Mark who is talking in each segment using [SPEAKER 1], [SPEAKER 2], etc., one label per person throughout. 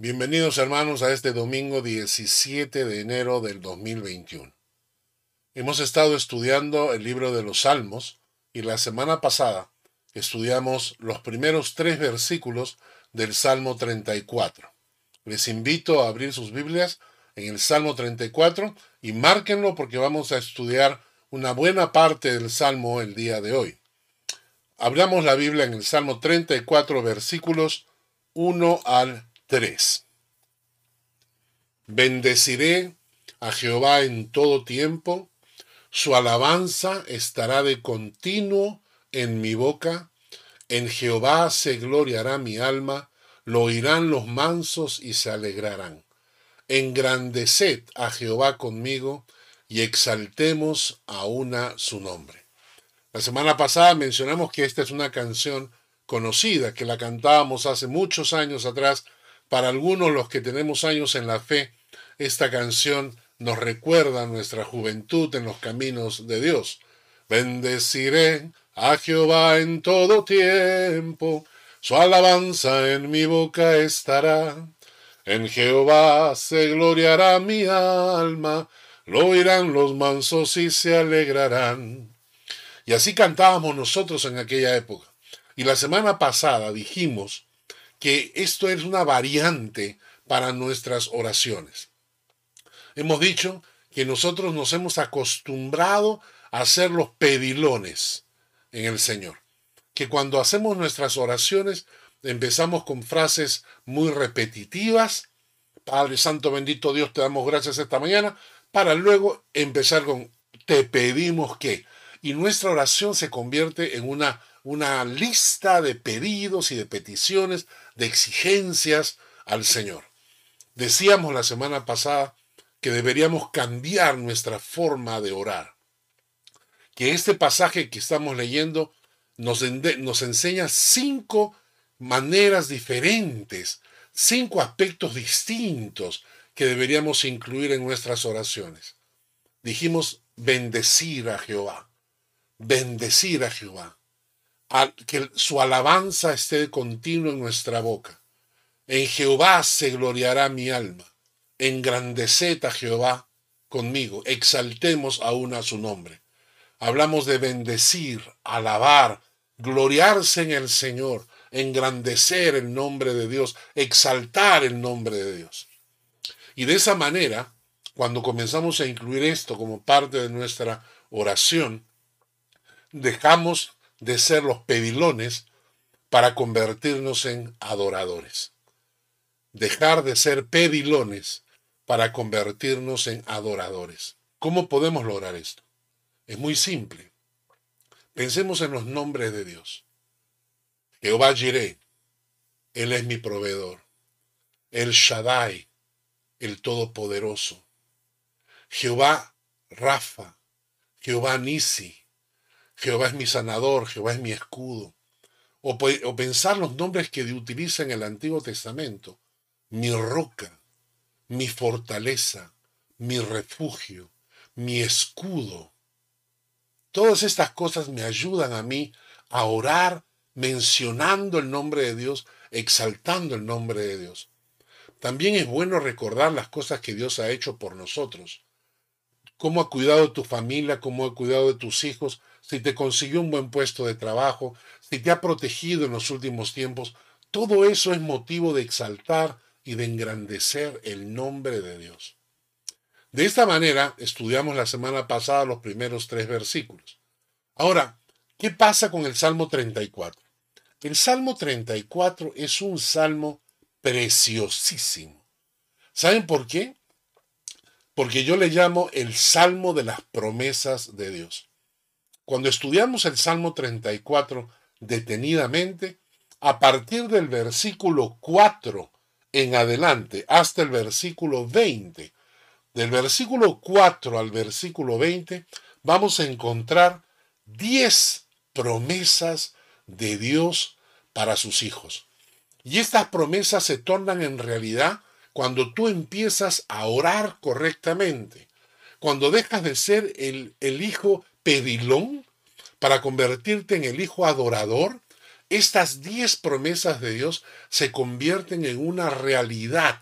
[SPEAKER 1] Bienvenidos hermanos a este domingo 17 de enero del 2021. Hemos estado estudiando el libro de los Salmos y la semana pasada estudiamos los primeros tres versículos del Salmo 34. Les invito a abrir sus Biblias en el Salmo 34 y márquenlo porque vamos a estudiar una buena parte del Salmo el día de hoy. Hablamos la Biblia en el Salmo 34 versículos 1 al 3. Bendeciré a Jehová en todo tiempo, su alabanza estará de continuo en mi boca, en Jehová se gloriará mi alma, lo oirán los mansos y se alegrarán. Engrandeced a Jehová conmigo y exaltemos a una su nombre. La semana pasada mencionamos que esta es una canción conocida, que la cantábamos hace muchos años atrás para algunos los que tenemos años en la fe, esta canción nos recuerda nuestra juventud en los caminos de Dios. Bendeciré a Jehová en todo tiempo, su alabanza en mi boca estará. En Jehová se gloriará mi alma, lo oirán los mansos y se alegrarán. Y así cantábamos nosotros en aquella época. Y la semana pasada dijimos que esto es una variante para nuestras oraciones. Hemos dicho que nosotros nos hemos acostumbrado a hacer los pedilones en el Señor, que cuando hacemos nuestras oraciones empezamos con frases muy repetitivas, Padre Santo bendito Dios, te damos gracias esta mañana, para luego empezar con te pedimos que. Y nuestra oración se convierte en una, una lista de pedidos y de peticiones de exigencias al Señor. Decíamos la semana pasada que deberíamos cambiar nuestra forma de orar. Que este pasaje que estamos leyendo nos, enseña cinco maneras diferentes, cinco aspectos distintos que deberíamos incluir en nuestras oraciones. Dijimos bendecir a Jehová, bendecir a Jehová que su alabanza esté continua en nuestra boca. En Jehová se gloriará mi alma. Engrandeced Jehová conmigo. Exaltemos aún a su nombre. Hablamos de bendecir, alabar, gloriarse en el Señor, engrandecer el nombre de Dios, exaltar el nombre de Dios. Y de esa manera, cuando comenzamos a incluir esto como parte de nuestra oración, dejamos de ser los pedilones para convertirnos en adoradores. Dejar de ser pedilones para convertirnos en adoradores. ¿Cómo podemos lograr esto? Es muy simple. Pensemos en los nombres de Dios. Jehová Jireh, Él es mi proveedor. El Shaddai, el Todopoderoso. Jehová Rafa, Jehová Nisi, Jehová es mi sanador, Jehová es mi escudo. O, pensar los nombres que utiliza en el Antiguo Testamento. Mi roca, mi fortaleza, mi refugio, mi escudo. Todas estas cosas me ayudan a mí a orar mencionando el nombre de Dios, exaltando el nombre de Dios. También es bueno recordar las cosas que Dios ha hecho por nosotros. Cómo ha cuidado de tu familia, cómo ha cuidado de tus hijos, si te consiguió un buen puesto de trabajo, si te ha protegido en los últimos tiempos, todo eso es motivo de exaltar y de engrandecer el nombre de Dios. De esta manera estudiamos la semana pasada los primeros tres versículos. Ahora, ¿qué pasa con el Salmo 34? El Salmo 34 es un salmo preciosísimo. ¿Saben por qué? Porque yo le llamo el Salmo de las promesas de Dios. Cuando estudiamos el Salmo 34 detenidamente, a partir del versículo 4 en adelante hasta el versículo 20, del versículo 4 al versículo 20, vamos a encontrar 10 promesas de Dios para sus hijos. Y estas promesas se tornan en realidad cuando tú empiezas a orar correctamente, cuando dejas de ser el, el hijo pedilón para convertirte en el hijo adorador, estas diez promesas de Dios se convierten en una realidad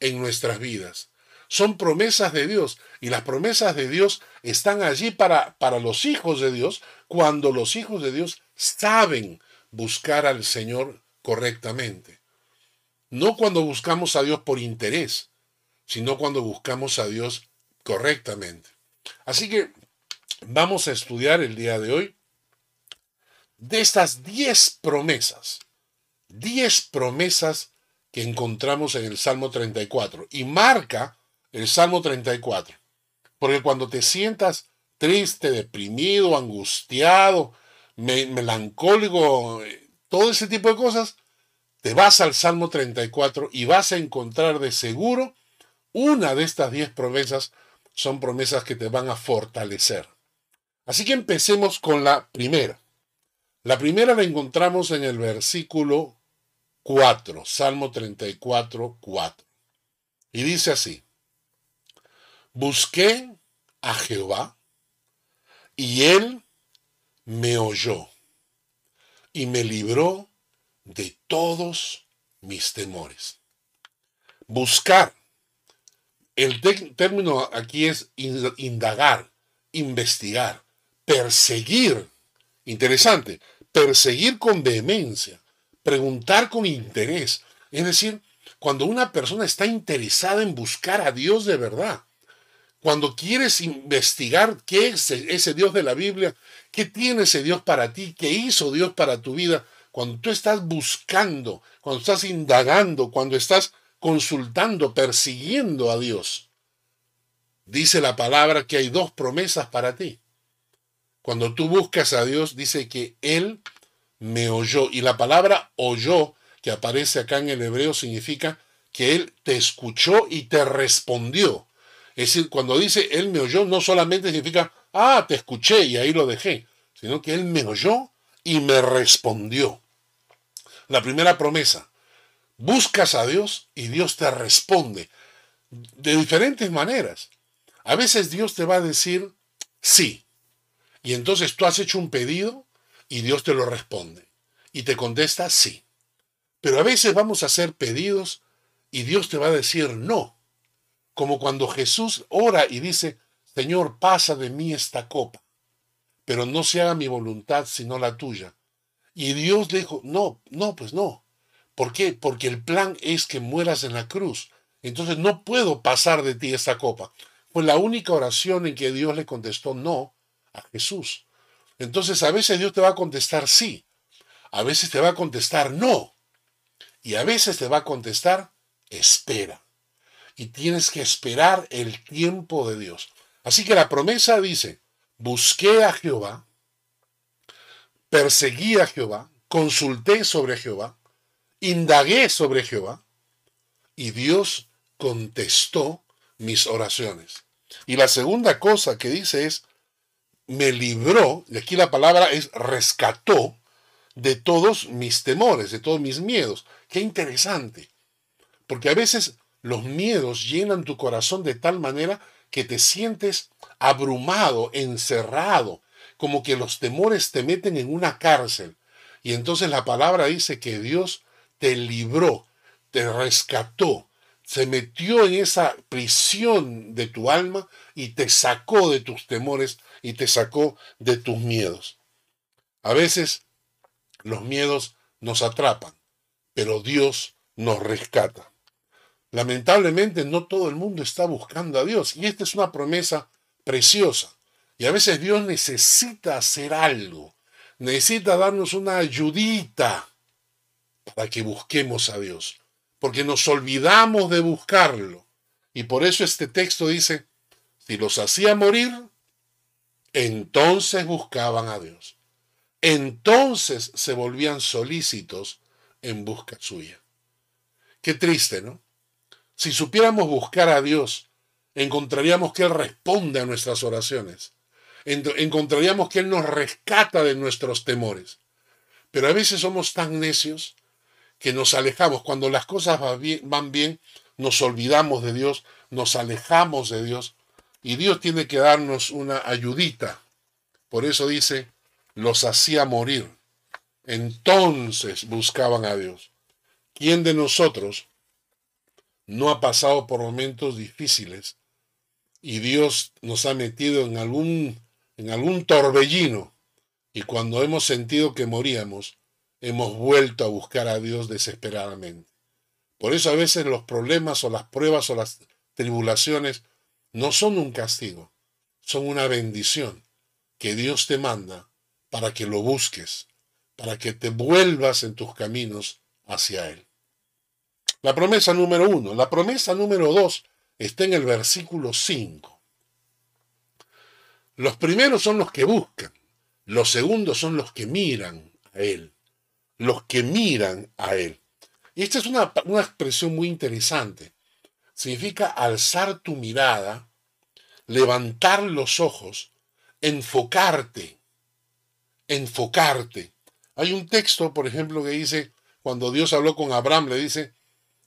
[SPEAKER 1] en nuestras vidas. Son promesas de Dios y las promesas de Dios están allí para, para los hijos de Dios cuando los hijos de Dios saben buscar al Señor correctamente. No cuando buscamos a Dios por interés, sino cuando buscamos a Dios correctamente. Así que Vamos a estudiar el día de hoy de estas 10 promesas, 10 promesas que encontramos en el Salmo 34 y marca el Salmo 34. Porque cuando te sientas triste, deprimido, angustiado, melancólico, eh, todo ese tipo de cosas, te vas al Salmo 34 y vas a encontrar de seguro una de estas 10 promesas son promesas que te van a fortalecer. Así que empecemos con la primera. La primera la encontramos en el versículo 4, Salmo 34, 4. Y dice así, busqué a Jehová y él me oyó y me libró de todos mis temores. Buscar. El término aquí es indagar, investigar perseguir, interesante, perseguir con vehemencia, preguntar con interés. Es decir, cuando una persona está interesada en buscar a Dios de verdad, cuando quieres investigar qué es ese Dios de la Biblia, qué tiene ese Dios para ti, qué hizo Dios para tu vida, cuando tú estás buscando, cuando estás indagando, cuando estás consultando, persiguiendo a Dios, dice la palabra que hay dos promesas para ti. Cuando tú buscas a Dios, dice que Él me oyó. Y la palabra oyó, que aparece acá en el hebreo, significa que Él te escuchó y te respondió. Es decir, cuando dice Él me oyó, no solamente significa, ah, te escuché y ahí lo dejé, sino que Él me oyó y me respondió. La primera promesa, buscas a Dios y Dios te responde de diferentes maneras. A veces Dios te va a decir sí, y entonces tú has hecho un pedido y Dios te lo responde. Y te contesta sí. Pero a veces vamos a hacer pedidos y Dios te va a decir no. Como cuando Jesús ora y dice, Señor, pasa de mí esta copa, pero no se haga mi voluntad sino la tuya. Y Dios dijo, no, no, pues no. ¿Por qué? Porque el plan es que mueras en la cruz. Entonces no puedo pasar de ti esta copa. Pues la única oración en que Dios le contestó no a Jesús. Entonces a veces Dios te va a contestar sí, a veces te va a contestar no, y a veces te va a contestar espera. Y tienes que esperar el tiempo de Dios. Así que la promesa dice, busqué a Jehová, perseguí a Jehová, consulté sobre Jehová, indagué sobre Jehová, y Dios contestó mis oraciones. Y la segunda cosa que dice es, me libró, y aquí la palabra es rescató, de todos mis temores, de todos mis miedos. Qué interesante. Porque a veces los miedos llenan tu corazón de tal manera que te sientes abrumado, encerrado, como que los temores te meten en una cárcel. Y entonces la palabra dice que Dios te libró, te rescató, se metió en esa prisión de tu alma y te sacó de tus temores y te sacó de tus miedos. A veces los miedos nos atrapan, pero Dios nos rescata. Lamentablemente no todo el mundo está buscando a Dios y esta es una promesa preciosa. Y a veces Dios necesita hacer algo, necesita darnos una ayudita para que busquemos a Dios porque nos olvidamos de buscarlo. Y por eso este texto dice, si los hacía morir, entonces buscaban a Dios. Entonces se volvían solícitos en busca suya. Qué triste, ¿no? Si supiéramos buscar a Dios, encontraríamos que Él responde a nuestras oraciones. Encontraríamos que Él nos rescata de nuestros temores. Pero a veces somos tan necios que nos alejamos. Cuando las cosas van bien, nos olvidamos de Dios, nos alejamos de Dios y Dios tiene que darnos una ayudita. Por eso dice, los hacía morir. Entonces buscaban a Dios. ¿Quién de nosotros no ha pasado por momentos difíciles y Dios nos ha metido en algún, en algún torbellino y cuando hemos sentido que moríamos, hemos vuelto a buscar a Dios desesperadamente. Por eso a veces los problemas o las pruebas o las tribulaciones no son un castigo, son una bendición que Dios te manda para que lo busques, para que te vuelvas en tus caminos hacia Él. La promesa número uno. La promesa número dos está en el versículo 5. Los primeros son los que buscan, los segundos son los que miran a Él los que miran a Él. Y esta es una, expresión muy interesante. Significa alzar tu mirada, levantar los ojos, enfocarte, enfocarte. Hay un texto, por ejemplo, que dice, cuando Dios habló con Abraham, le dice,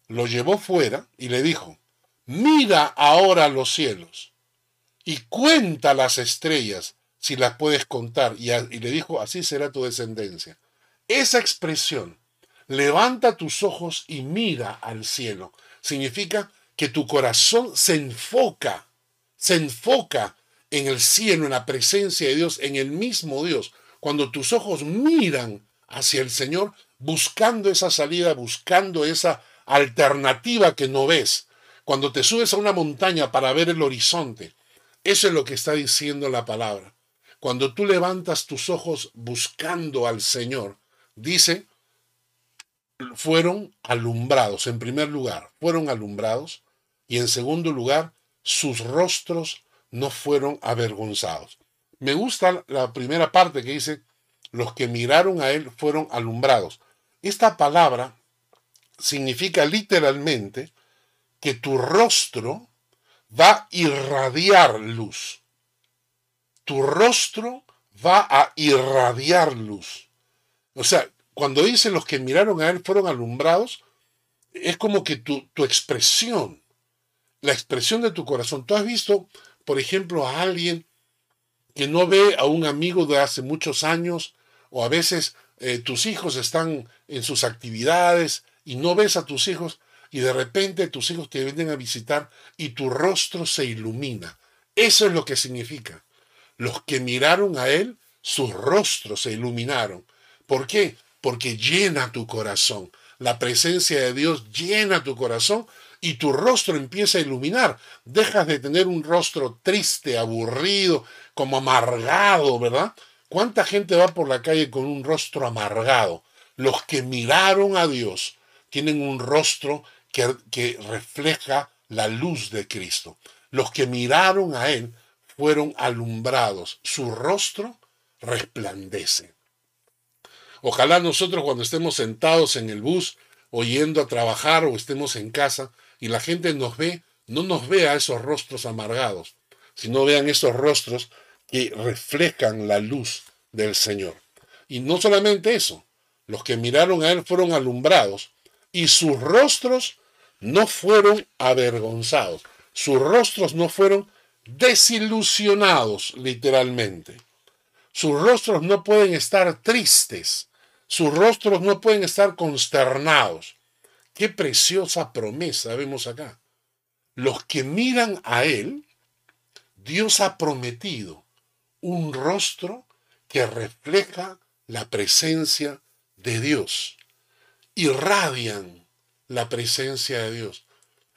[SPEAKER 1] lo llevó fuera y le dijo, mira ahora los cielos y cuenta las estrellas si las puedes contar. y, le dijo, así será tu descendencia. Esa expresión, levanta tus ojos y mira al cielo, significa que tu corazón se enfoca, se enfoca en el cielo, en la presencia de Dios, en el mismo Dios. Cuando tus ojos miran hacia el Señor, buscando esa salida, buscando esa alternativa que no ves. Cuando te subes a una montaña para ver el horizonte, eso es lo que está diciendo la palabra. Cuando tú levantas tus ojos buscando al Señor, dice, fueron alumbrados, en primer lugar, fueron alumbrados, y en segundo lugar, sus rostros no fueron avergonzados. Me gusta la primera parte que dice, los que miraron a él fueron alumbrados. Esta palabra significa literalmente que tu rostro va a irradiar luz. Tu rostro va a irradiar luz. O sea, cuando dicen los que miraron a él fueron alumbrados, es como que tu, tu expresión, la expresión de tu corazón. Tú has visto, por ejemplo, a alguien que no ve a un amigo de hace muchos años, o a veces eh, tus hijos están en sus actividades y no ves a tus hijos, y de repente tus hijos te vienen a visitar y tu rostro se ilumina. Eso es lo que significa. Los que miraron a él, sus rostros se iluminaron. ¿Por qué? Porque llena tu corazón. La presencia de Dios llena tu corazón y tu rostro empieza a iluminar. Dejas de tener un rostro triste, aburrido, como amargado, ¿verdad? ¿Cuánta gente va por la calle con un rostro amargado? Los que miraron a Dios tienen un rostro que, refleja la luz de Cristo. Los que miraron a Él fueron alumbrados. Su rostro resplandece. Ojalá nosotros cuando estemos sentados en el bus o yendo a trabajar o estemos en casa y la gente nos ve, no nos vea esos rostros amargados, sino vean esos rostros que reflejan la luz del Señor. Y no solamente eso, los que miraron a Él fueron alumbrados y sus rostros no fueron avergonzados, sus rostros no fueron desilusionados literalmente. Sus rostros no pueden estar tristes sus rostros no pueden estar consternados. Qué preciosa promesa vemos acá. Los que miran a Él, Dios ha prometido un rostro que refleja la presencia de Dios. Irradian la presencia de Dios.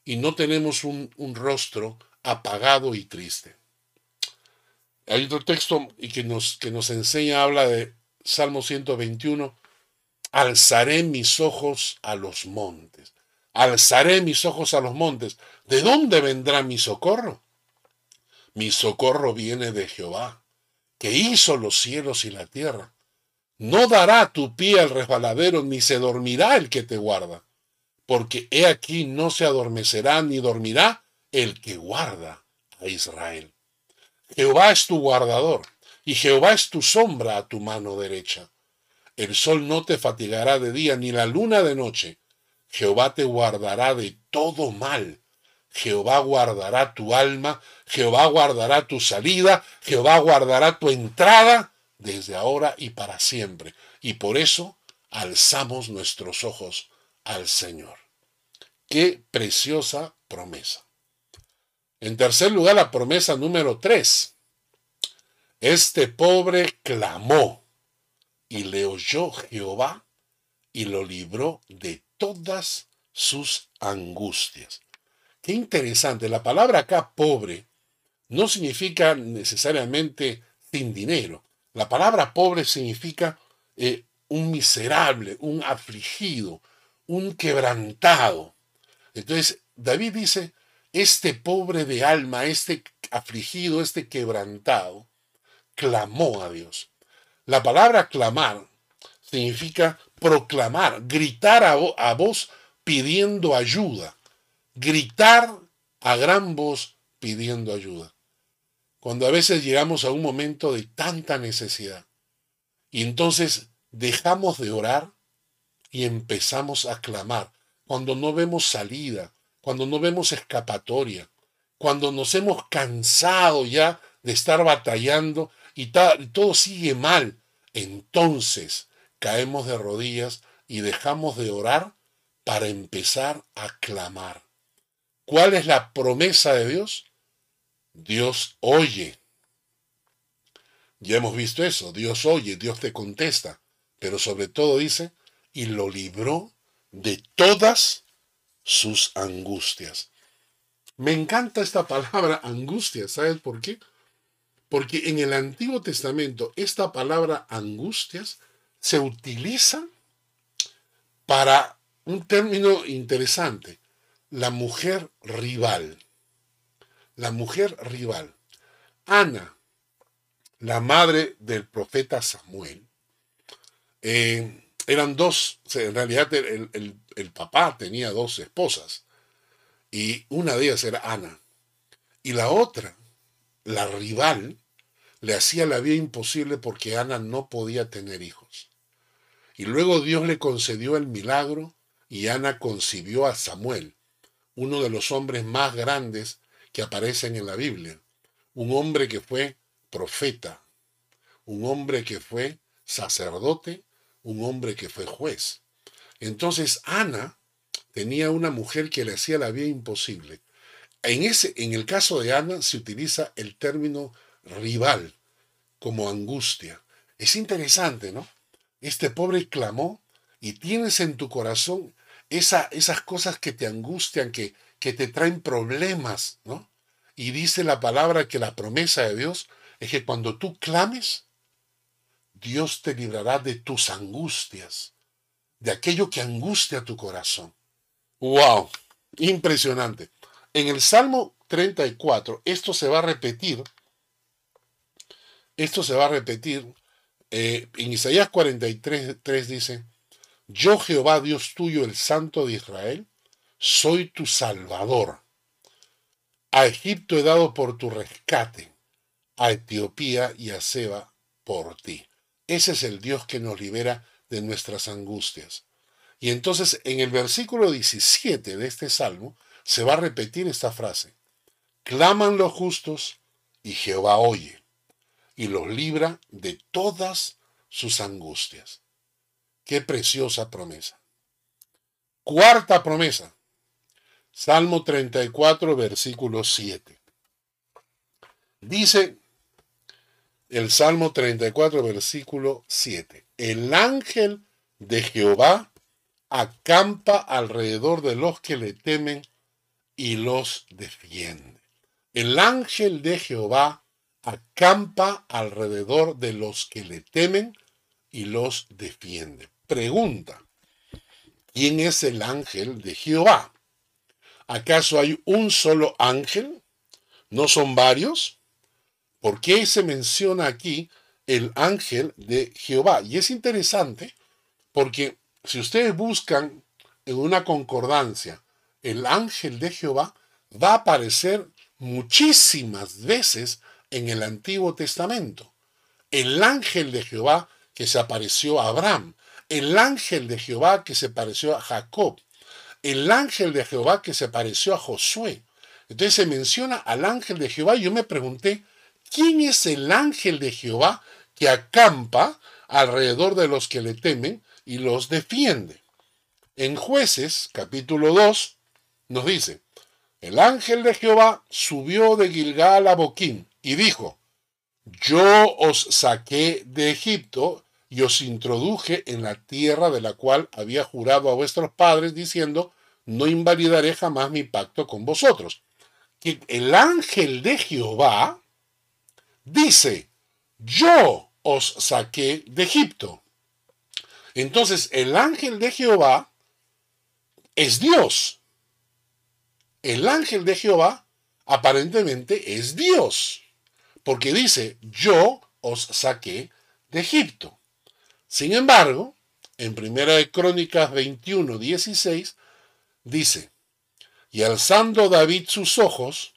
[SPEAKER 1] Y no tenemos un, rostro apagado y triste. Hay otro texto que nos, que nos enseña, habla de Salmo 121, alzaré mis ojos a los montes. Alzaré mis ojos a los montes. ¿De dónde vendrá mi socorro? Mi socorro viene de Jehová, que hizo los cielos y la tierra. No dará tu pie al resbaladero, ni se dormirá el que te guarda, porque he aquí no se adormecerá ni dormirá el que guarda a Israel. Jehová es tu guardador, y Jehová es tu sombra a tu mano derecha. El sol no te fatigará de día, ni la luna de noche. Jehová te guardará de todo mal. Jehová guardará tu alma, Jehová guardará tu salida, Jehová guardará tu entrada desde ahora y para siempre. Y por eso alzamos nuestros ojos al Señor. Qué preciosa promesa. En tercer lugar, la promesa número tres. Este pobre clamó y le oyó Jehová y lo libró de todas sus angustias. Qué interesante, la palabra acá pobre no significa necesariamente sin dinero. La palabra pobre significa eh, un miserable, un afligido, un quebrantado. Entonces, David dice, este pobre de alma, este afligido, este quebrantado, clamó a Dios. La palabra clamar significa proclamar, gritar a, voz pidiendo ayuda, gritar a gran voz pidiendo ayuda. Cuando a veces llegamos a un momento de tanta necesidad y entonces dejamos de orar y empezamos a clamar, cuando no vemos salida, cuando no vemos escapatoria, cuando nos hemos cansado ya de estar batallando y todo sigue mal, entonces caemos de rodillas y dejamos de orar para empezar a clamar. ¿Cuál es la promesa de Dios? Dios oye. Ya hemos visto eso, Dios oye, Dios te contesta, pero sobre todo dice, y lo libró de todas sus angustias. Me encanta esta palabra angustia, ¿sabes por qué? Porque en el Antiguo Testamento esta palabra angustias se utiliza para un término interesante, la mujer rival. La mujer rival. Ana, la madre del profeta Samuel, eh, eran dos, en realidad el, el papá tenía dos esposas y una de ellas era Ana y la otra, la rival, le hacía la vida imposible porque Ana no podía tener hijos. Y luego Dios le concedió el milagro y Ana concibió a Samuel, uno de los hombres más grandes que aparecen en la Biblia, un hombre que fue profeta, un hombre que fue sacerdote, un hombre que fue juez. Entonces Ana tenía una mujer que le hacía la vida imposible. En, ese, en el caso de Ana se utiliza el término rival, como angustia. Es interesante, ¿no? Este pobre clamó y tienes en tu corazón esa, esas cosas que te angustian, que, que te traen problemas, ¿no? Y dice la palabra que la promesa de Dios es que cuando tú clames, Dios te librará de tus angustias, de aquello que angustia tu corazón. ¡Wow! Impresionante. En el Salmo 34, esto se va a repetir esto se va a repetir. Eh, en Isaías 43 3 dice, yo Jehová Dios tuyo, el Santo de Israel, soy tu Salvador. A Egipto he dado por tu rescate, a Etiopía y a Seba por ti. Ese es el Dios que nos libera de nuestras angustias. Y entonces en el versículo 17 de este salmo se va a repetir esta frase. Claman los justos y Jehová oye y los libra de todas sus angustias. Qué preciosa promesa. Cuarta promesa. Salmo 34, versículo 7. Dice el Salmo 34, versículo 7. El ángel de Jehová acampa alrededor de los que le temen y los defiende. El ángel de Jehová acampa alrededor de los que le temen y los defiende. Pregunta, ¿quién es el ángel de Jehová? ¿Acaso hay un solo ángel? ¿No son varios? ¿Por qué se menciona aquí el ángel de Jehová? Y es interesante porque si ustedes buscan en una concordancia el ángel de Jehová, va a aparecer muchísimas veces en el Antiguo Testamento. El ángel de Jehová que se apareció a Abraham, el ángel de Jehová que se apareció a Jacob, el ángel de Jehová que se apareció a Josué. Entonces se menciona al ángel de Jehová y yo me pregunté, ¿quién es el ángel de Jehová que acampa alrededor de los que le temen y los defiende? En jueces capítulo 2 nos dice, el ángel de Jehová subió de Gilgal a Boquín y dijo, yo os saqué de Egipto y os introduje en la tierra de la cual había jurado a vuestros padres diciendo, no invalidaré jamás mi pacto con vosotros. Que el ángel de Jehová dice, yo os saqué de Egipto. Entonces el ángel de Jehová es Dios. El ángel de Jehová aparentemente es Dios porque dice, yo os saqué de Egipto. Sin embargo, en Primera de Crónicas 21, 16, dice, y alzando David sus ojos,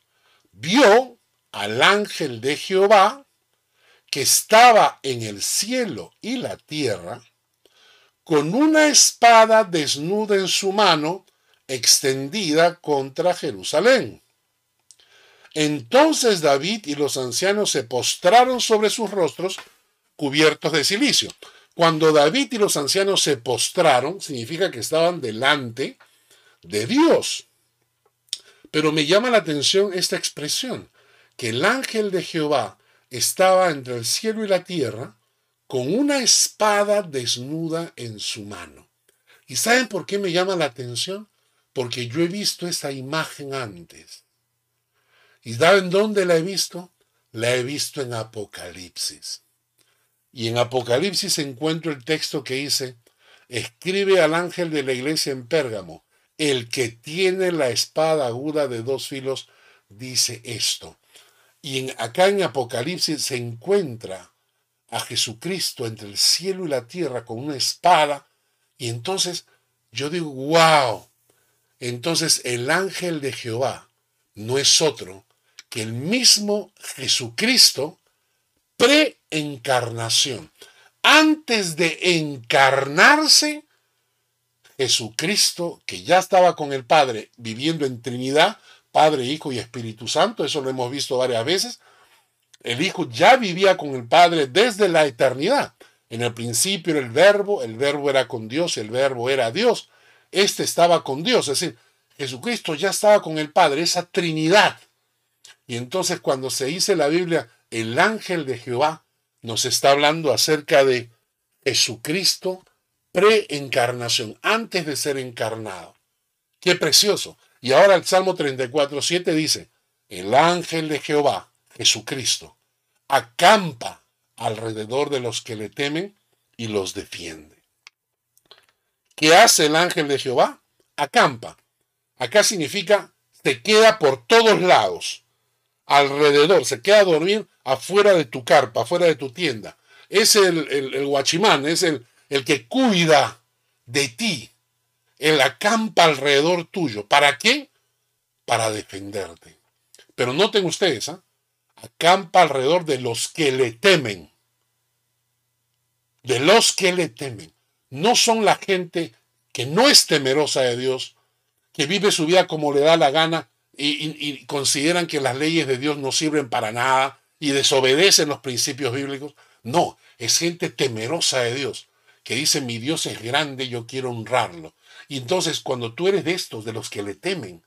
[SPEAKER 1] vio al ángel de Jehová que estaba en el cielo y la tierra, con una espada desnuda en su mano, extendida contra Jerusalén. Entonces David y los ancianos se postraron sobre sus rostros cubiertos de silicio. Cuando David y los ancianos se postraron, significa que estaban delante de Dios. Pero me llama la atención esta expresión, que el ángel de Jehová estaba entre el cielo y la tierra con una espada desnuda en su mano. ¿Y saben por qué me llama la atención? Porque yo he visto esta imagen antes. ¿Y en dónde la he visto? La he visto en Apocalipsis. Y en Apocalipsis encuentro el texto que dice escribe al ángel de la iglesia en Pérgamo, el que tiene la espada aguda de dos filos, dice esto. Y en, acá en Apocalipsis se encuentra a Jesucristo entre el cielo y la tierra con una espada. Y entonces yo digo, wow. Entonces el ángel de Jehová no es otro que el mismo Jesucristo, preencarnación, antes de encarnarse, Jesucristo, que ya estaba con el Padre viviendo en Trinidad, Padre, Hijo y Espíritu Santo, eso lo hemos visto varias veces, el Hijo ya vivía con el Padre desde la eternidad. En el principio el verbo, el verbo era con Dios, el verbo era Dios. Este estaba con Dios, es decir, Jesucristo ya estaba con el Padre, esa Trinidad y entonces cuando se dice la Biblia, el ángel de Jehová nos está hablando acerca de Jesucristo preencarnación, antes de ser encarnado. Qué precioso. Y ahora el Salmo 34, 7 dice, el ángel de Jehová, Jesucristo, acampa alrededor de los que le temen y los defiende. ¿Qué hace el ángel de Jehová? Acampa. Acá significa se queda por todos lados alrededor, se queda a dormir afuera de tu carpa, afuera de tu tienda. Es el, el, guachimán, es el, el que cuida de ti, la acampa alrededor tuyo. ¿Para qué? Para defenderte. Pero noten ustedes, ¿eh? acampa alrededor de los que le temen. De los que le temen. No son la gente que no es temerosa de Dios, que vive su vida como le da la gana y, consideran que las leyes de Dios no sirven para nada y desobedecen los principios bíblicos. No, es gente temerosa de Dios, que dice, mi Dios es grande, yo quiero honrarlo. Y entonces cuando tú eres de estos, de los que le temen,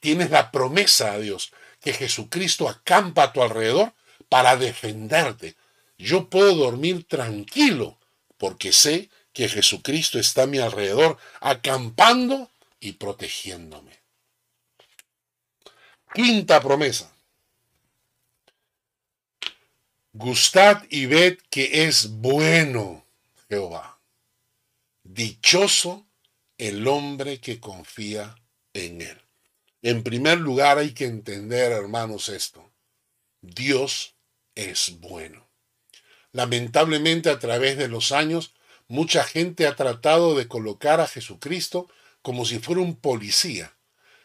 [SPEAKER 1] tienes la promesa a Dios que Jesucristo acampa a tu alrededor para defenderte. Yo puedo dormir tranquilo porque sé que Jesucristo está a mi alrededor, acampando y protegiéndome. Quinta promesa. Gustad y ved que es bueno Jehová. Dichoso el hombre que confía en él. En primer lugar hay que entender, hermanos, esto. Dios es bueno. Lamentablemente a través de los años, mucha gente ha tratado de colocar a Jesucristo como si fuera un policía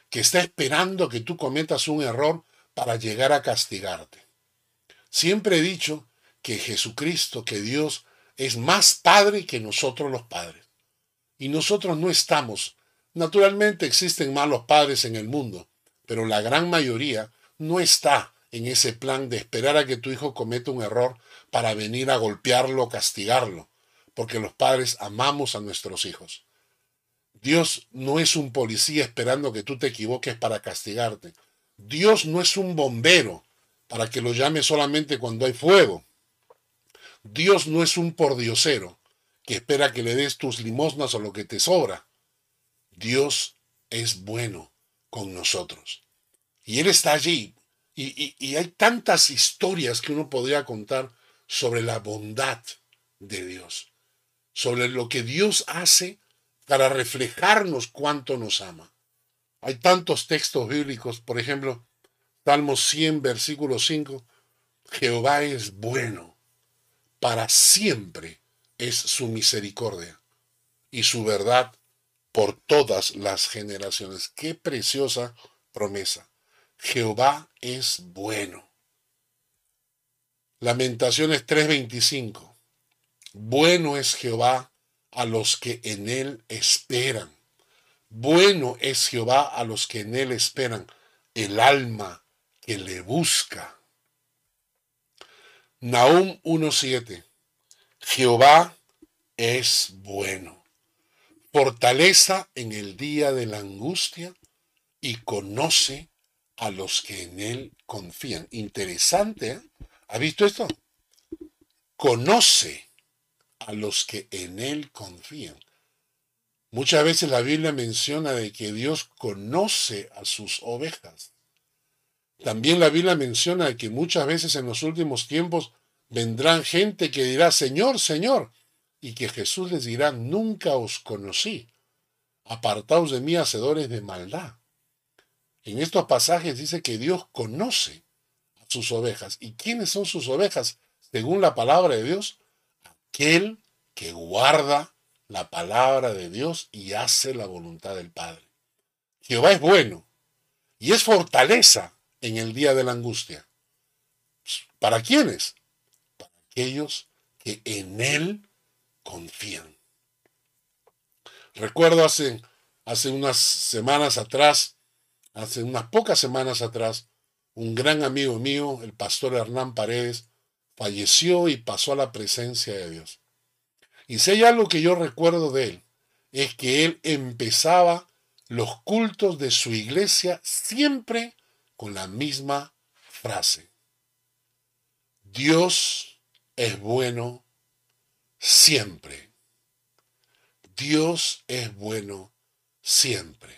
[SPEAKER 1] que está esperando que tú cometas un error para llegar a castigarte. Siempre he dicho que Jesucristo, que Dios, es más Padre que nosotros los padres. Y nosotros no estamos. Naturalmente existen malos padres en el mundo, pero la gran mayoría no está en ese plan de esperar a que tu hijo cometa un error para venir a golpearlo o castigarlo, porque los padres amamos a nuestros hijos. Dios no es un policía esperando que tú te equivoques para castigarte. Dios no es un bombero para que lo llame solamente cuando hay fuego. Dios no es un pordiosero que espera que le des tus limosnas o lo que te sobra. Dios es bueno con nosotros. Y Él está allí. Y, y hay tantas historias que uno podría contar sobre la bondad de Dios, sobre lo que Dios hace para reflejarnos cuánto nos ama. Hay tantos textos bíblicos, por ejemplo, Salmo 100, versículo 5, Jehová es bueno, para siempre es su misericordia y su verdad por todas las generaciones. Qué preciosa promesa. Jehová es bueno. Lamentaciones 3:25. Bueno es Jehová a los que en él esperan. Bueno es Jehová a los que en él esperan, el alma que le busca. Nahum 1.7. Jehová es bueno, fortaleza en el día de la angustia y conoce a los que en él confían. Interesante, ¿eh? ¿Ha visto esto? Conoce a los que en Él confían. Muchas veces la Biblia menciona de que Dios conoce a sus ovejas. También la Biblia menciona de que muchas veces en los últimos tiempos vendrán gente que dirá, Señor, Señor, y que Jesús les dirá, nunca os conocí, apartaos de mí, hacedores de maldad. En estos pasajes dice que Dios conoce a sus ovejas. ¿Y quiénes son sus ovejas? Según la palabra de Dios, aquel que guarda la palabra de Dios y hace la voluntad del Padre. Jehová es bueno y es fortaleza en el día de la angustia. Pues, ¿Para quiénes? Para aquellos que en Él confían. Recuerdo hace, hace unas semanas atrás, hace unas pocas semanas atrás, un gran amigo mío, el pastor Hernán Paredes, falleció y pasó a la presencia de Dios. Y si hay algo que yo recuerdo de él, es que él empezaba los cultos de su iglesia siempre con la misma frase. Dios es bueno siempre. Dios es bueno siempre.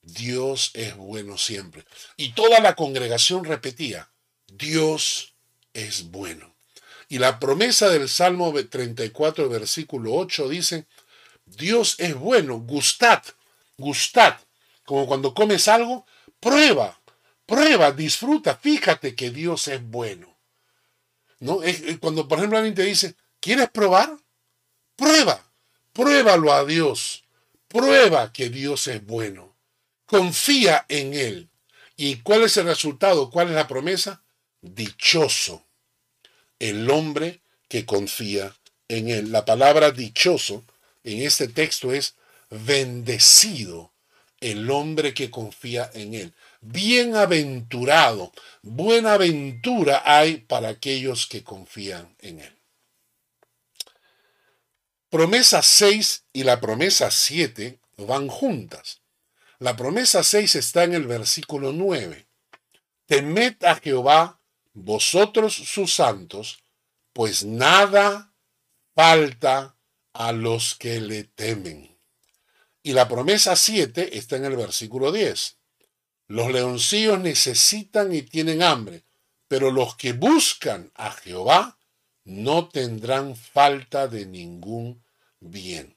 [SPEAKER 1] Dios es bueno siempre. Y toda la congregación repetía, Dios es es bueno. Y la promesa del Salmo 34, versículo 8 dice, Dios es bueno, gustad, gustad, como cuando comes algo, prueba, prueba, disfruta, fíjate que Dios es bueno. ¿No? cuando, por ejemplo, alguien te dice, ¿quieres probar? Prueba, pruébalo a Dios, prueba que Dios es bueno, confía en Él. ¿Y cuál es el resultado? ¿Cuál es la promesa? Dichoso el hombre que confía en él. La palabra dichoso en este texto es bendecido el hombre que confía en él. Bienaventurado, buena ventura hay para aquellos que confían en él. Promesa 6 y la promesa 7 van juntas. La promesa 6 está en el versículo 9. Temed a Jehová vosotros sus santos, pues nada falta a los que le temen. Y la promesa 7 está en el versículo 10. Los leoncillos necesitan y tienen hambre, pero los que buscan a Jehová no tendrán falta de ningún bien.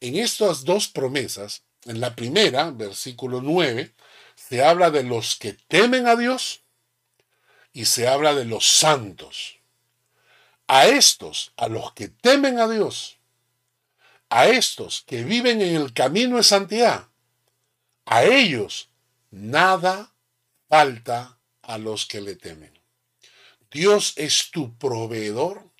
[SPEAKER 1] En estas dos promesas, en la primera, versículo 9, se habla de los que temen a Dios y se habla de los santos. A estos, a los que temen a Dios, a estos que viven en el camino de santidad, a ellos nada falta a los que le temen. Dios es tu proveedor,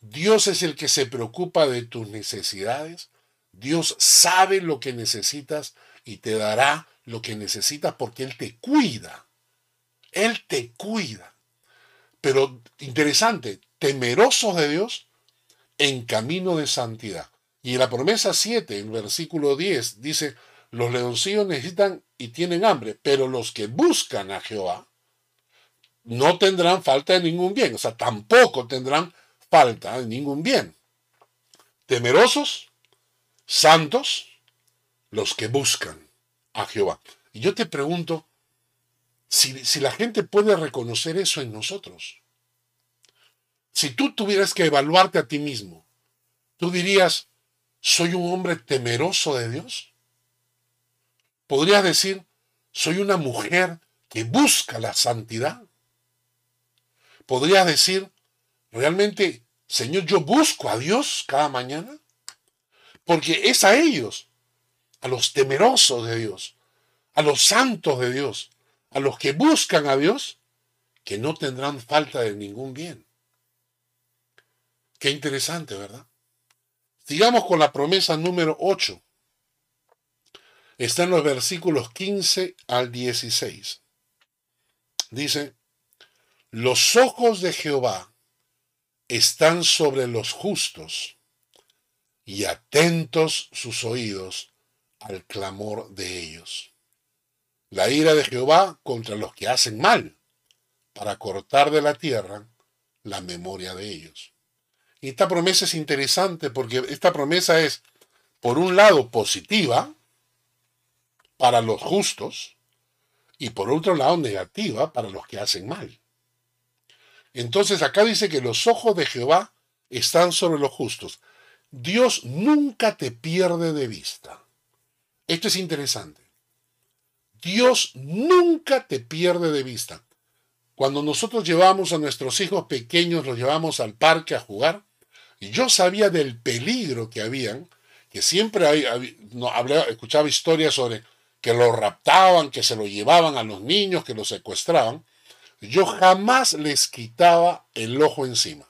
[SPEAKER 1] Dios es el que se preocupa de tus necesidades, Dios sabe lo que necesitas y te dará lo que necesitas porque Él te cuida. Él te cuida. Pero interesante, temerosos de Dios en camino de santidad. Y en la promesa 7, en versículo 10, dice, los leoncillos necesitan y tienen hambre, pero los que buscan a Jehová no tendrán falta de ningún bien, o sea, tampoco tendrán falta de ningún bien. Temerosos, santos, los que buscan a Jehová. Y yo te pregunto, si, la gente puede reconocer eso en nosotros. Si tú tuvieras que evaluarte a ti mismo, tú dirías, ¿soy un hombre temeroso de Dios? Podrías decir, ¿soy una mujer que busca la santidad? Podrías decir, ¿realmente, Señor, yo busco a Dios cada mañana? Porque es a ellos, a los temerosos de Dios, a los santos de Dios, a los que buscan a Dios, que no tendrán falta de ningún bien. Qué interesante, ¿verdad? Sigamos con la promesa número 8. Está en los versículos 15 al 16. Dice, los ojos de Jehová están sobre los justos y atentos sus oídos al clamor de ellos la ira de Jehová contra los que hacen mal, para cortar de la tierra la memoria de ellos. Y esta promesa es interesante porque esta promesa es, por un lado, positiva para los justos y por otro lado, negativa para los que hacen mal. Entonces acá dice que los ojos de Jehová están sobre los justos. Dios nunca te pierde de vista. Esto es interesante. Dios nunca te pierde de vista. Cuando nosotros llevamos a nuestros hijos pequeños, los llevamos al parque a jugar, y yo sabía del peligro que habían, que siempre hay, escuchaba historias sobre que lo raptaban, que se lo llevaban a los niños, que lo secuestraban. Yo jamás les quitaba el ojo encima.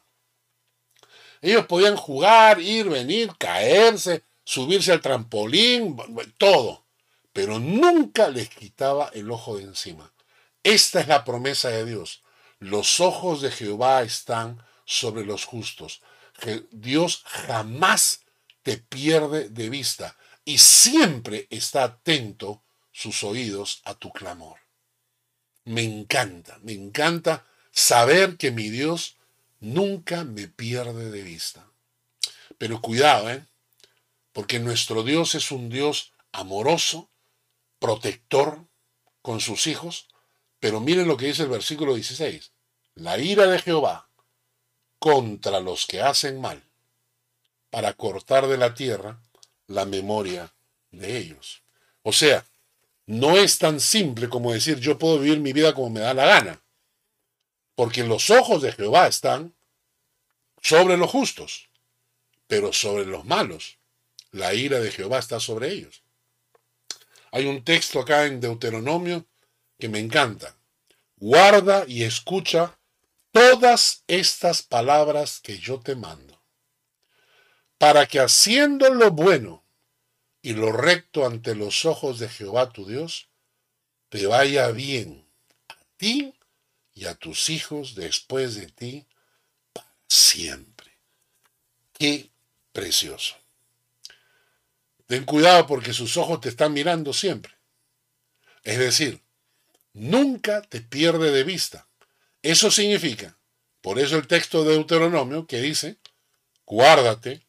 [SPEAKER 1] Ellos podían jugar, ir, venir, caerse, subirse al trampolín, todo pero nunca les quitaba el ojo de encima. Esta es la promesa de Dios. Los ojos de Jehová están sobre los justos. Dios jamás te pierde de vista y siempre está atento sus oídos a tu clamor. Me encanta, me encanta saber que mi Dios nunca me pierde de vista. Pero cuidado, ¿eh? porque nuestro Dios es un Dios amoroso, protector con sus hijos, pero miren lo que dice el versículo 16. La ira de Jehová contra los que hacen mal, para cortar de la tierra la memoria de ellos. O sea, no es tan simple como decir yo puedo vivir mi vida como me da la gana, porque los ojos de Jehová están sobre los justos, pero sobre los malos. La ira de Jehová está sobre ellos. Hay un texto acá en Deuteronomio que me encanta. Guarda y escucha todas estas palabras que yo te mando, para que haciendo lo bueno y lo recto ante los ojos de Jehová tu Dios, te vaya bien a ti y a tus hijos después de ti para siempre. Qué precioso. Ten cuidado porque sus ojos te están mirando siempre. Es decir, nunca te pierde de vista. Eso significa, por eso el texto de Deuteronomio que dice, guárdate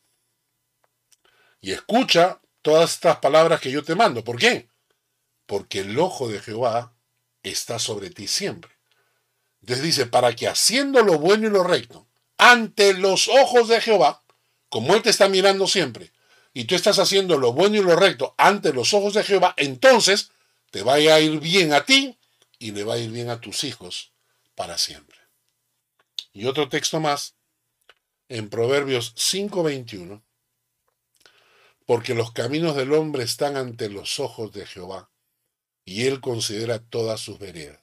[SPEAKER 1] y escucha todas estas palabras que yo te mando. ¿Por qué? Porque el ojo de Jehová está sobre ti siempre. Entonces dice, para que haciendo lo bueno y lo recto, ante los ojos de Jehová, como Él te está mirando siempre, y tú estás haciendo lo bueno y lo recto ante los ojos de Jehová, entonces te va a ir bien a ti y le va a ir bien a tus hijos para siempre. Y otro texto más, en Proverbios 5:21, porque los caminos del hombre están ante los ojos de Jehová, y él considera todas sus veredas.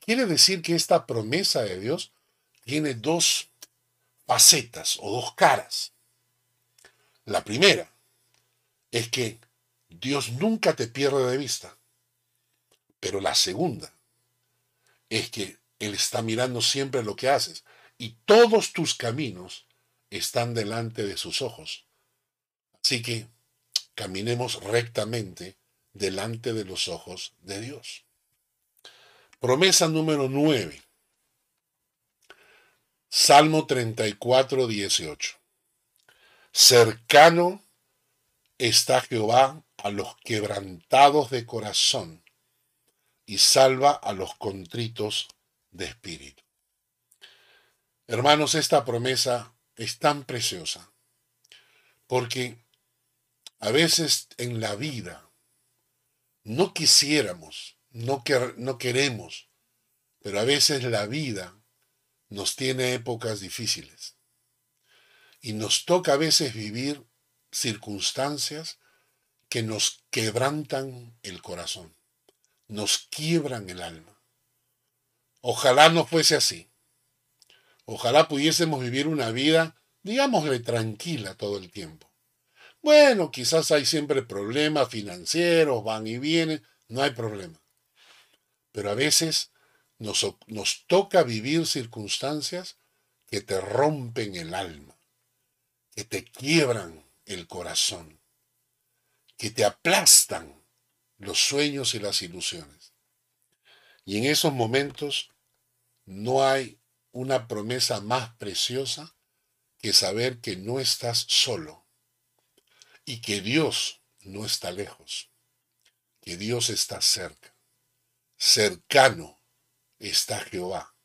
[SPEAKER 1] Quiere decir que esta promesa de Dios tiene dos facetas o dos caras. La primera es que Dios nunca te pierde de vista. Pero la segunda es que Él está mirando siempre lo que haces y todos tus caminos están delante de sus ojos. Así que caminemos rectamente delante de los ojos de Dios. Promesa número 9. Salmo 34, 18. Cercano está Jehová a los quebrantados de corazón y salva a los contritos de espíritu. Hermanos, esta promesa es tan preciosa porque a veces en la vida no quisiéramos, no, no queremos, pero a veces la vida nos tiene épocas difíciles y nos toca a veces vivir circunstancias que nos quebrantan el corazón, nos quiebran el alma. Ojalá no fuese así. Ojalá pudiésemos vivir una vida, digámosle, tranquila todo el tiempo. Bueno, quizás hay siempre problemas financieros, van y vienen, no hay problema. Pero a veces nos, nos toca vivir circunstancias que te rompen el alma que te quiebran el corazón, que te aplastan los sueños y las ilusiones. Y en esos momentos no hay una promesa más preciosa que saber que no estás solo y que Dios no está lejos, que Dios está cerca. Cercano está Jehová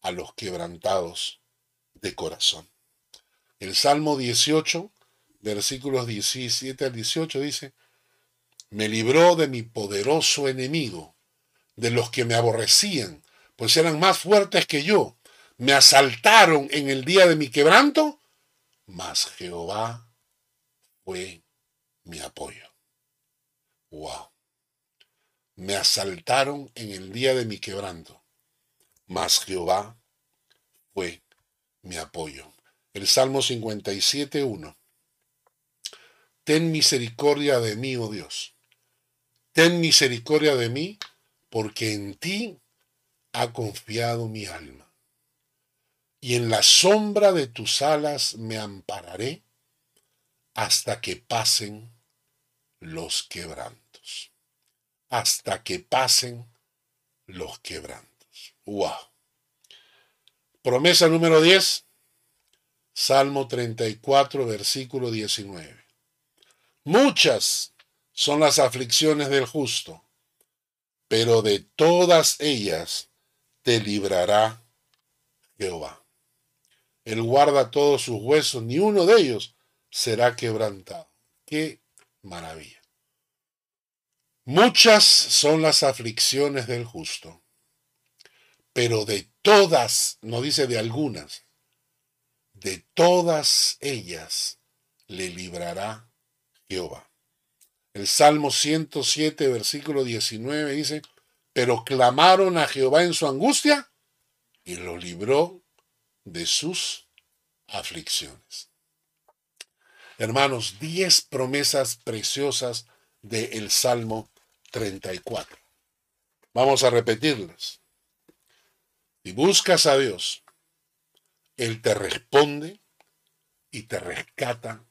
[SPEAKER 1] a los quebrantados de corazón. El Salmo 18, versículos 17 al 18 dice, me libró de mi poderoso enemigo, de los que me aborrecían, pues eran más fuertes que yo. Me asaltaron en el día de mi quebranto, mas Jehová fue mi apoyo. Wow. Me asaltaron en el día de mi quebranto, mas Jehová fue mi apoyo. El Salmo 57.1. Ten misericordia de mí, oh Dios. Ten misericordia de mí, porque en ti ha confiado mi alma. Y en la sombra de tus alas me ampararé hasta que pasen los quebrantos. Hasta que pasen los quebrantos. ¡Wow! Promesa número 10. Salmo 34, versículo 19. Muchas son las aflicciones del justo, pero de todas ellas te librará Jehová. Él guarda todos sus huesos, ni uno de ellos será quebrantado. ¡Qué maravilla! Muchas son las aflicciones del justo, pero de todas, no dice de algunas, de todas ellas le librará Jehová. El Salmo 107, versículo 19 dice, pero clamaron a Jehová en su angustia y lo libró de sus aflicciones. Hermanos, 10 promesas preciosas del Salmo 34. Vamos a repetirlas. Si buscas a Dios él te responde y te rescata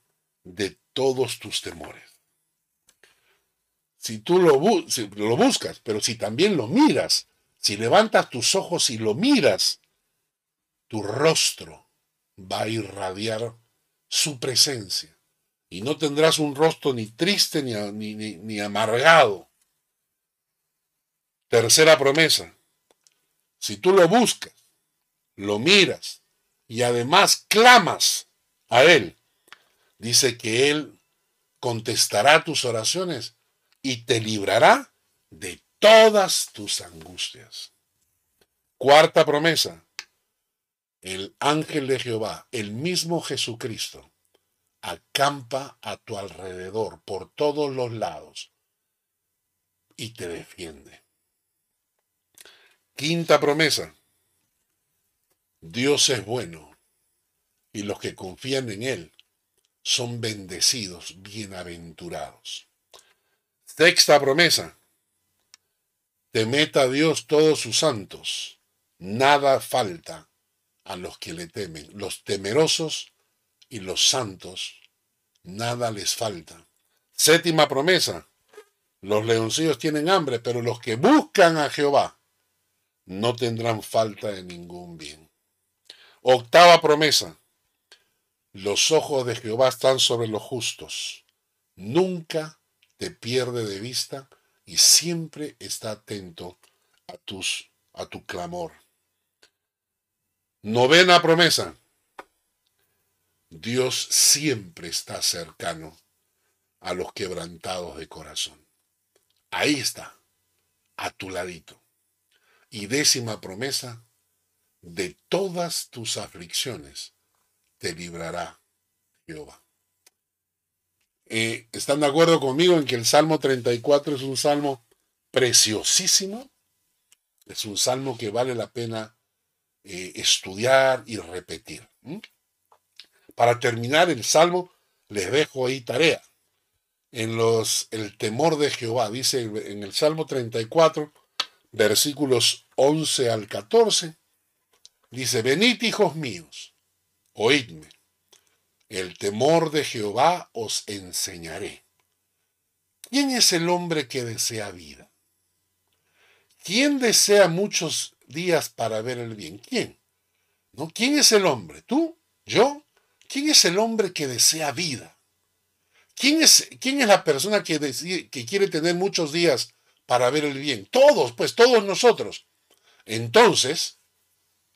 [SPEAKER 1] de todos tus temores. Si tú lo, buscas, pero si también lo miras, si levantas tus ojos y lo miras, tu rostro va a irradiar su presencia. Y no tendrás un rostro ni triste ni amargado. Tercera promesa. Si tú lo buscas, lo miras y además clamas a Él, dice que Él contestará tus oraciones y te librará de todas tus angustias. Cuarta promesa, el ángel de Jehová, el mismo Jesucristo, acampa a tu alrededor por todos los lados y te defiende. Quinta promesa, Dios es bueno y los que confían en Él son bendecidos, bienaventurados. Sexta promesa. temeta a Dios todos sus santos. Nada falta a los que le temen. Los temerosos y los santos, nada les falta. Séptima promesa. Los leoncillos tienen hambre, pero los que buscan a Jehová no tendrán falta de ningún bien. Octava promesa. Los ojos de Jehová están sobre los justos. Nunca te pierde de vista y siempre está atento a, tus, a tu clamor. Novena promesa. Dios siempre está cercano a los quebrantados de corazón. Ahí está, a tu ladito. Y décima promesa, de todas tus aflicciones te librará Jehová. Eh, ¿Están de acuerdo conmigo en que el Salmo 34 es un salmo preciosísimo? Es un salmo que vale la pena eh, estudiar y repetir. Para terminar el salmo, les dejo ahí tarea. En los, el temor de Jehová, dice en el Salmo 34, versículos 11 al 14, Dice, venid hijos míos, oídme, el temor de Jehová os enseñaré. ¿Quién es el hombre que desea vida? ¿Quién desea muchos días para ver el bien? ¿Quién? ¿No? ¿Quién es el hombre? ¿Tú? ¿Yo? ¿Quién es el hombre que desea vida? ¿Quién es, quién es la persona que, que quiere tener muchos días para ver el bien? Todos, pues todos nosotros. Entonces,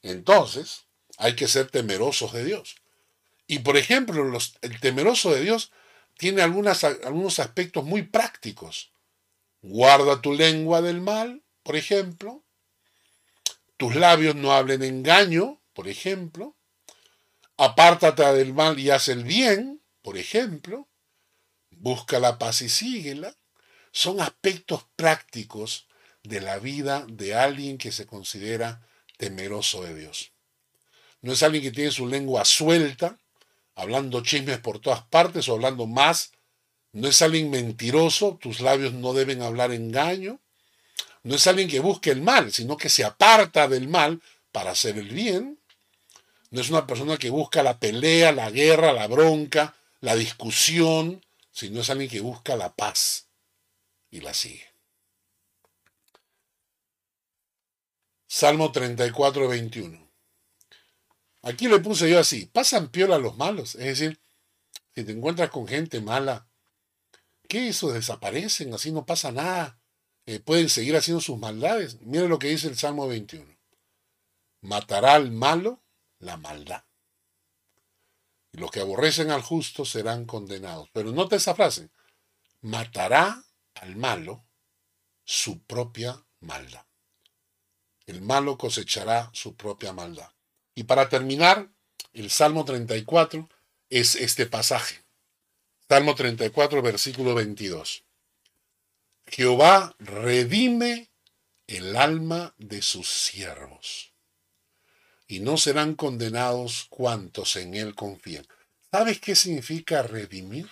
[SPEAKER 1] entonces, hay que ser temerosos de Dios. Y por ejemplo, el temeroso de Dios tiene algunas, algunos aspectos muy prácticos. Guarda tu lengua del mal, por ejemplo. Tus labios no hablen engaño, por ejemplo. Apártate del mal y haz el bien, por ejemplo. Busca la paz y síguela. Son aspectos prácticos de la vida de alguien que se considera temeroso de Dios. No es alguien que tiene su lengua suelta, hablando chismes por todas partes o hablando más. No es alguien mentiroso, tus labios no deben hablar engaño. No es alguien que busque el mal, sino que se aparta del mal para hacer el bien. No es una persona que busca la pelea, la guerra, la bronca, la discusión, sino es alguien que busca la paz y la sigue. Salmo 34, 21. Aquí le puse yo así, pasan piola los malos, es decir, si te encuentras con gente mala, ¿qué eso? Desaparecen, así no pasa nada, eh, pueden seguir haciendo sus maldades. Mira lo que dice el Salmo 21. Matará al malo la maldad. Y los que aborrecen al justo serán condenados. Pero nota esa frase, matará al malo su propia maldad el malo cosechará su propia maldad. Y para terminar, el Salmo 34 es este pasaje. Salmo 34, versículo 22. Jehová redime el alma de sus siervos, y no serán condenados cuantos en él confían. ¿Sabes qué significa redimir?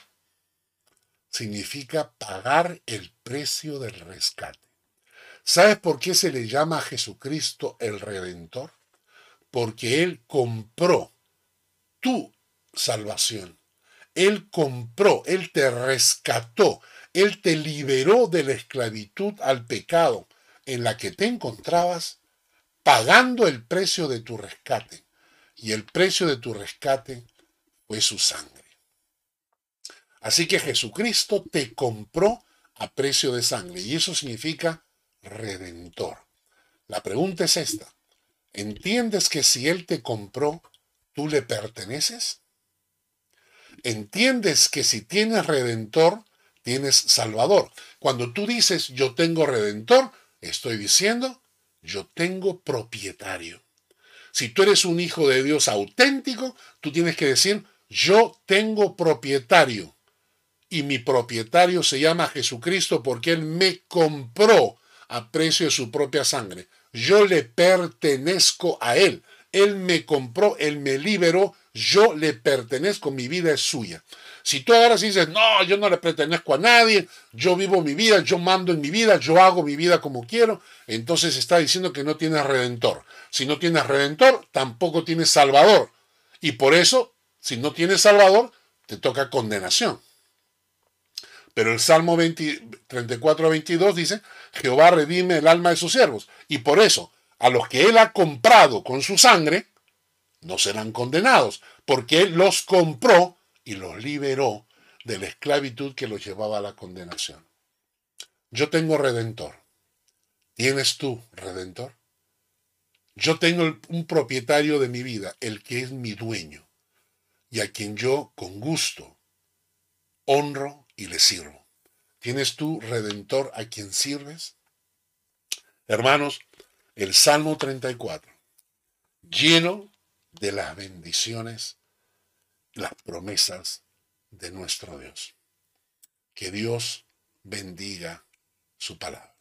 [SPEAKER 1] Significa pagar el precio del rescate. ¿Sabes por qué se le llama a Jesucristo el Redentor? Porque Él compró tu salvación. Él compró, Él te rescató, Él te liberó de la esclavitud al pecado en la que te encontrabas, pagando el precio de tu rescate. Y el precio de tu rescate fue su sangre. Así que Jesucristo te compró a precio de sangre. Y eso significa redentor. La pregunta es esta. ¿Entiendes que si Él te compró, tú le perteneces? ¿Entiendes que si tienes redentor, tienes salvador? Cuando tú dices yo tengo redentor, estoy diciendo yo tengo propietario. Si tú eres un hijo de Dios auténtico, tú tienes que decir yo tengo propietario. Y mi propietario se llama Jesucristo porque Él me compró a precio de su propia sangre. Yo le pertenezco a Él. Él me compró, Él me liberó, yo le pertenezco, mi vida es suya. Si tú ahora dices, no, yo no le pertenezco a nadie, yo vivo mi vida, yo mando en mi vida, yo hago mi vida como quiero, entonces está diciendo que no tienes redentor. Si no tienes redentor, tampoco tienes salvador. Y por eso, si no tienes salvador, te toca condenación. Pero el Salmo 34 a 22 dice, Jehová redime el alma de sus siervos. Y por eso, a los que él ha comprado con su sangre, no serán condenados, porque él los compró y los liberó de la esclavitud que los llevaba a la condenación. Yo tengo redentor. ¿Tienes tú redentor? Yo tengo un propietario de mi vida, el que es mi dueño, y a quien yo con gusto honro y le sirvo. ¿Tienes tú redentor a quien sirves? Hermanos, el Salmo 34, lleno de las bendiciones, las promesas de nuestro Dios. Que Dios bendiga su palabra.